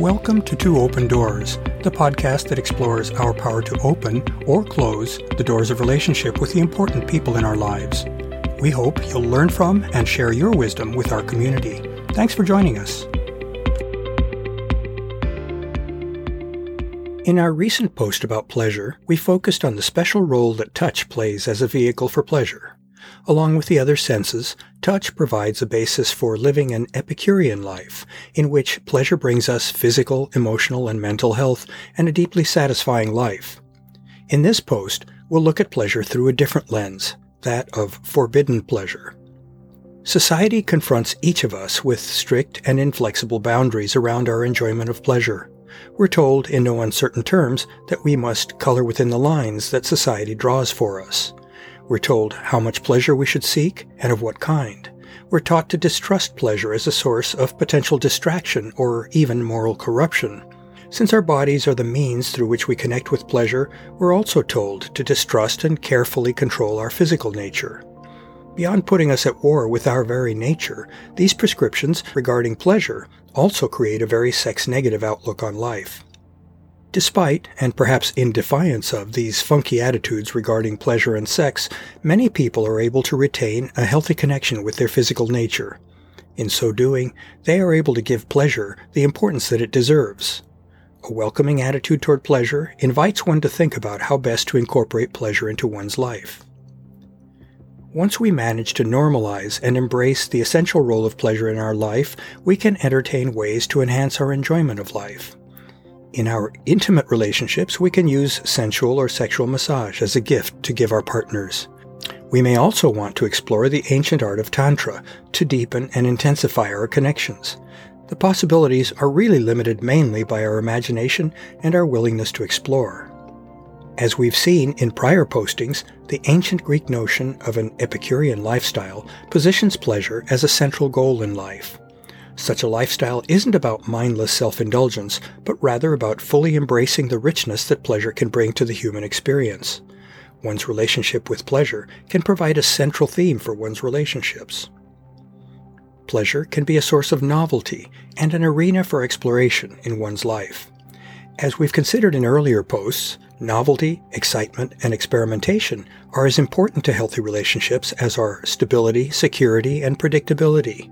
Welcome to Two Open Doors, the podcast that explores our power to open or close the doors of relationship with the important people in our lives. We hope you'll learn from and share your wisdom with our community. Thanks for joining us. In our recent post about pleasure, we focused on the special role that touch plays as a vehicle for pleasure. Along with the other senses, touch provides a basis for living an Epicurean life, in which pleasure brings us physical, emotional, and mental health and a deeply satisfying life. In this post, we'll look at pleasure through a different lens, that of forbidden pleasure. Society confronts each of us with strict and inflexible boundaries around our enjoyment of pleasure. We're told in no uncertain terms that we must color within the lines that society draws for us. We're told how much pleasure we should seek and of what kind. We're taught to distrust pleasure as a source of potential distraction or even moral corruption. Since our bodies are the means through which we connect with pleasure, we're also told to distrust and carefully control our physical nature. Beyond putting us at war with our very nature, these prescriptions regarding pleasure also create a very sex negative outlook on life. Despite, and perhaps in defiance of, these funky attitudes regarding pleasure and sex, many people are able to retain a healthy connection with their physical nature. In so doing, they are able to give pleasure the importance that it deserves. A welcoming attitude toward pleasure invites one to think about how best to incorporate pleasure into one's life. Once we manage to normalize and embrace the essential role of pleasure in our life, we can entertain ways to enhance our enjoyment of life. In our intimate relationships, we can use sensual or sexual massage as a gift to give our partners. We may also want to explore the ancient art of Tantra to deepen and intensify our connections. The possibilities are really limited mainly by our imagination and our willingness to explore. As we've seen in prior postings, the ancient Greek notion of an Epicurean lifestyle positions pleasure as a central goal in life. Such a lifestyle isn't about mindless self indulgence, but rather about fully embracing the richness that pleasure can bring to the human experience. One's relationship with pleasure can provide a central theme for one's relationships. Pleasure can be a source of novelty and an arena for exploration in one's life. As we've considered in earlier posts, novelty, excitement, and experimentation are as important to healthy relationships as are stability, security, and predictability.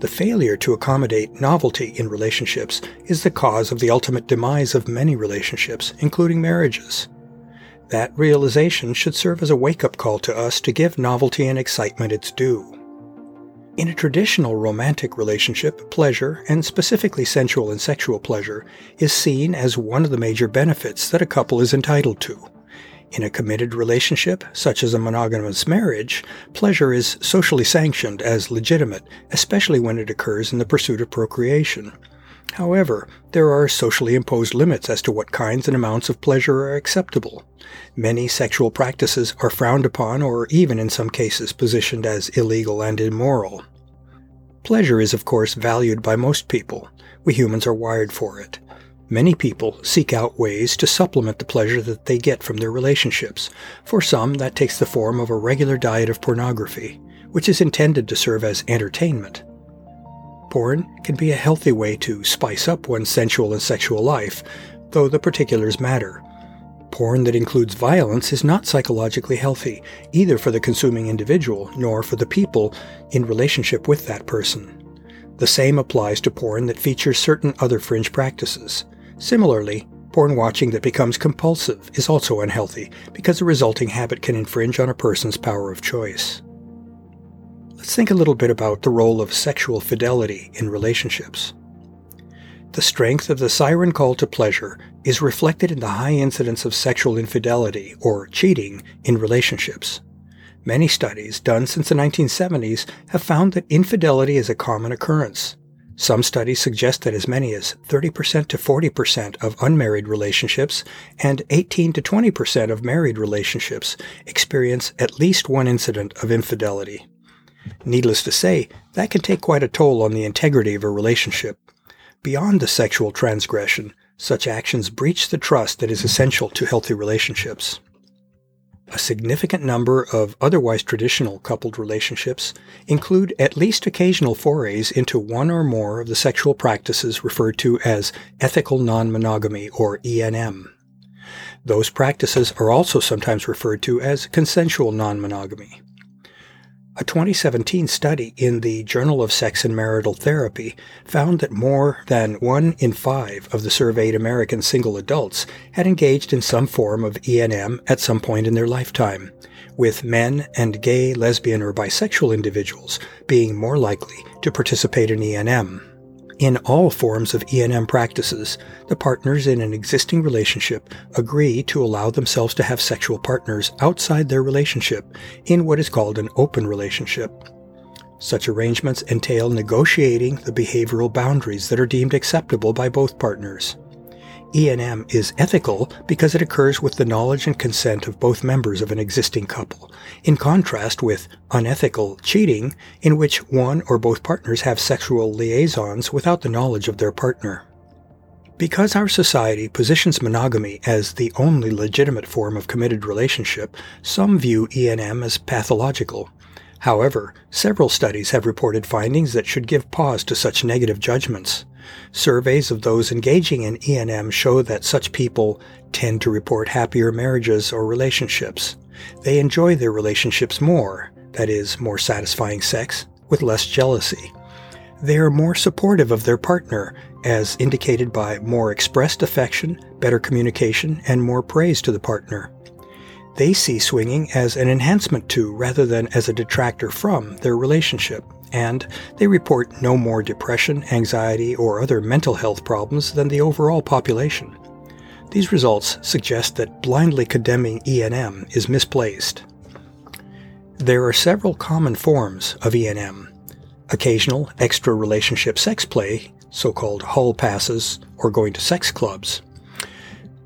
The failure to accommodate novelty in relationships is the cause of the ultimate demise of many relationships, including marriages. That realization should serve as a wake up call to us to give novelty and excitement its due. In a traditional romantic relationship, pleasure, and specifically sensual and sexual pleasure, is seen as one of the major benefits that a couple is entitled to. In a committed relationship, such as a monogamous marriage, pleasure is socially sanctioned as legitimate, especially when it occurs in the pursuit of procreation. However, there are socially imposed limits as to what kinds and amounts of pleasure are acceptable. Many sexual practices are frowned upon or even in some cases positioned as illegal and immoral. Pleasure is of course valued by most people. We humans are wired for it. Many people seek out ways to supplement the pleasure that they get from their relationships. For some, that takes the form of a regular diet of pornography, which is intended to serve as entertainment. Porn can be a healthy way to spice up one's sensual and sexual life, though the particulars matter. Porn that includes violence is not psychologically healthy, either for the consuming individual nor for the people in relationship with that person. The same applies to porn that features certain other fringe practices. Similarly, porn watching that becomes compulsive is also unhealthy because the resulting habit can infringe on a person's power of choice. Let's think a little bit about the role of sexual fidelity in relationships. The strength of the siren call to pleasure is reflected in the high incidence of sexual infidelity, or cheating, in relationships. Many studies done since the 1970s have found that infidelity is a common occurrence. Some studies suggest that as many as 30% to 40% of unmarried relationships and 18 to 20% of married relationships experience at least one incident of infidelity. Needless to say, that can take quite a toll on the integrity of a relationship. Beyond the sexual transgression, such actions breach the trust that is essential to healthy relationships. A significant number of otherwise traditional coupled relationships include at least occasional forays into one or more of the sexual practices referred to as ethical non-monogamy or ENM. Those practices are also sometimes referred to as consensual non-monogamy. A 2017 study in the Journal of Sex and Marital Therapy found that more than one in five of the surveyed American single adults had engaged in some form of ENM at some point in their lifetime, with men and gay, lesbian, or bisexual individuals being more likely to participate in ENM. In all forms of ENM practices, the partners in an existing relationship agree to allow themselves to have sexual partners outside their relationship in what is called an open relationship. Such arrangements entail negotiating the behavioral boundaries that are deemed acceptable by both partners. ENM is ethical because it occurs with the knowledge and consent of both members of an existing couple, in contrast with unethical cheating, in which one or both partners have sexual liaisons without the knowledge of their partner. Because our society positions monogamy as the only legitimate form of committed relationship, some view ENM as pathological. However, several studies have reported findings that should give pause to such negative judgments. Surveys of those engaging in ENM show that such people tend to report happier marriages or relationships. They enjoy their relationships more, that is, more satisfying sex, with less jealousy. They are more supportive of their partner, as indicated by more expressed affection, better communication, and more praise to the partner. They see swinging as an enhancement to, rather than as a detractor from, their relationship and they report no more depression, anxiety, or other mental health problems than the overall population. These results suggest that blindly condemning ENM is misplaced. There are several common forms of ENM. Occasional extra relationship sex play, so-called hall passes or going to sex clubs.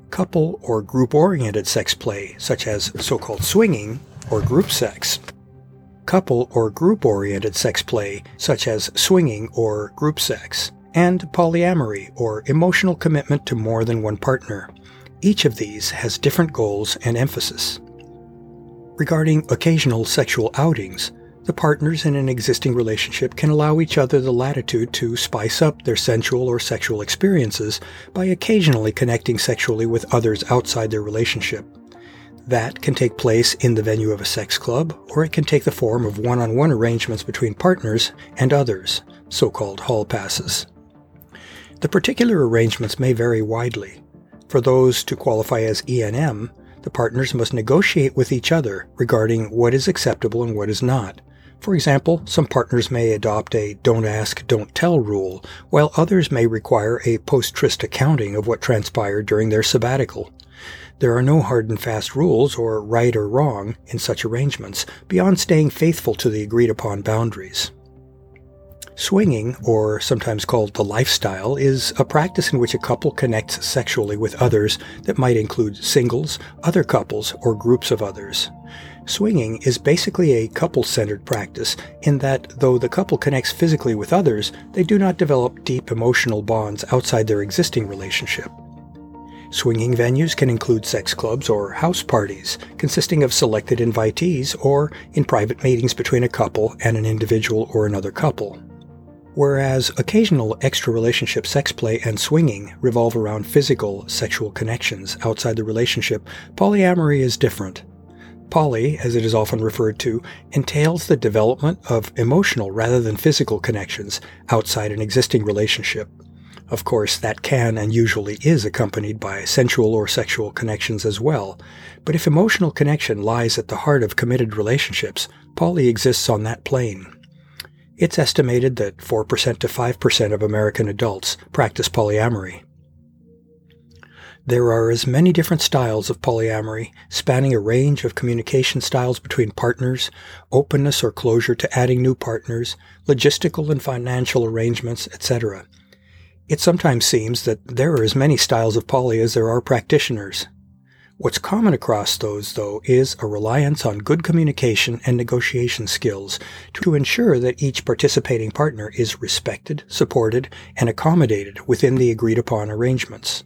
Couple or group-oriented sex play, such as so-called swinging or group sex couple or group oriented sex play, such as swinging or group sex, and polyamory or emotional commitment to more than one partner. Each of these has different goals and emphasis. Regarding occasional sexual outings, the partners in an existing relationship can allow each other the latitude to spice up their sensual or sexual experiences by occasionally connecting sexually with others outside their relationship. That can take place in the venue of a sex club, or it can take the form of one on one arrangements between partners and others, so called hall passes. The particular arrangements may vary widely. For those to qualify as ENM, the partners must negotiate with each other regarding what is acceptable and what is not. For example, some partners may adopt a don't ask, don't tell rule, while others may require a post tryst accounting of what transpired during their sabbatical. There are no hard and fast rules or right or wrong in such arrangements beyond staying faithful to the agreed upon boundaries. Swinging, or sometimes called the lifestyle, is a practice in which a couple connects sexually with others that might include singles, other couples, or groups of others. Swinging is basically a couple centered practice in that though the couple connects physically with others, they do not develop deep emotional bonds outside their existing relationship. Swinging venues can include sex clubs or house parties, consisting of selected invitees or in private meetings between a couple and an individual or another couple. Whereas occasional extra relationship sex play and swinging revolve around physical sexual connections outside the relationship, polyamory is different. Poly, as it is often referred to, entails the development of emotional rather than physical connections outside an existing relationship. Of course, that can and usually is accompanied by sensual or sexual connections as well. But if emotional connection lies at the heart of committed relationships, poly exists on that plane. It's estimated that 4% to 5% of American adults practice polyamory. There are as many different styles of polyamory, spanning a range of communication styles between partners, openness or closure to adding new partners, logistical and financial arrangements, etc. It sometimes seems that there are as many styles of poly as there are practitioners. What's common across those, though, is a reliance on good communication and negotiation skills to ensure that each participating partner is respected, supported, and accommodated within the agreed upon arrangements.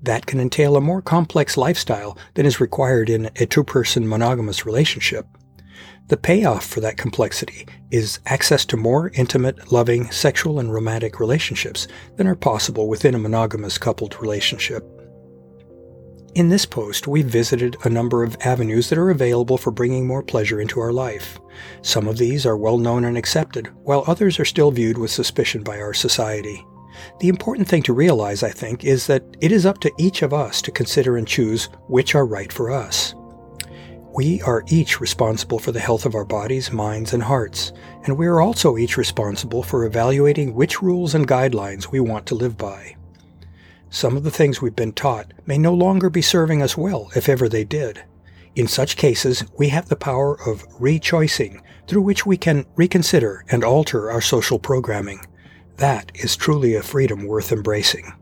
That can entail a more complex lifestyle than is required in a two-person monogamous relationship. The payoff for that complexity is access to more intimate, loving, sexual, and romantic relationships than are possible within a monogamous coupled relationship. In this post, we visited a number of avenues that are available for bringing more pleasure into our life. Some of these are well known and accepted, while others are still viewed with suspicion by our society. The important thing to realize, I think, is that it is up to each of us to consider and choose which are right for us. We are each responsible for the health of our bodies, minds, and hearts, and we are also each responsible for evaluating which rules and guidelines we want to live by. Some of the things we've been taught may no longer be serving us well, if ever they did. In such cases, we have the power of rechoicing, through which we can reconsider and alter our social programming. That is truly a freedom worth embracing.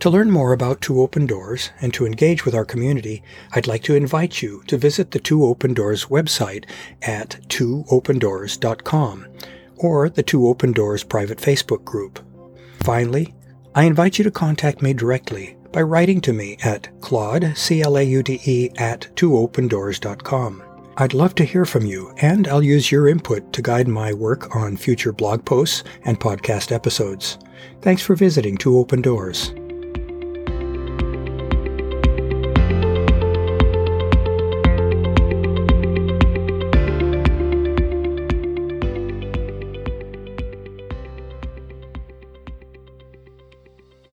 To learn more about Two Open Doors and to engage with our community, I'd like to invite you to visit the Two Open Doors website at twoOpenDoors.com or the Two Open Doors private Facebook group. Finally, I invite you to contact me directly by writing to me at claude, C-L-A-U-D-E, at twoopendoors.com. I'd love to hear from you, and I'll use your input to guide my work on future blog posts and podcast episodes. Thanks for visiting Two Open Doors.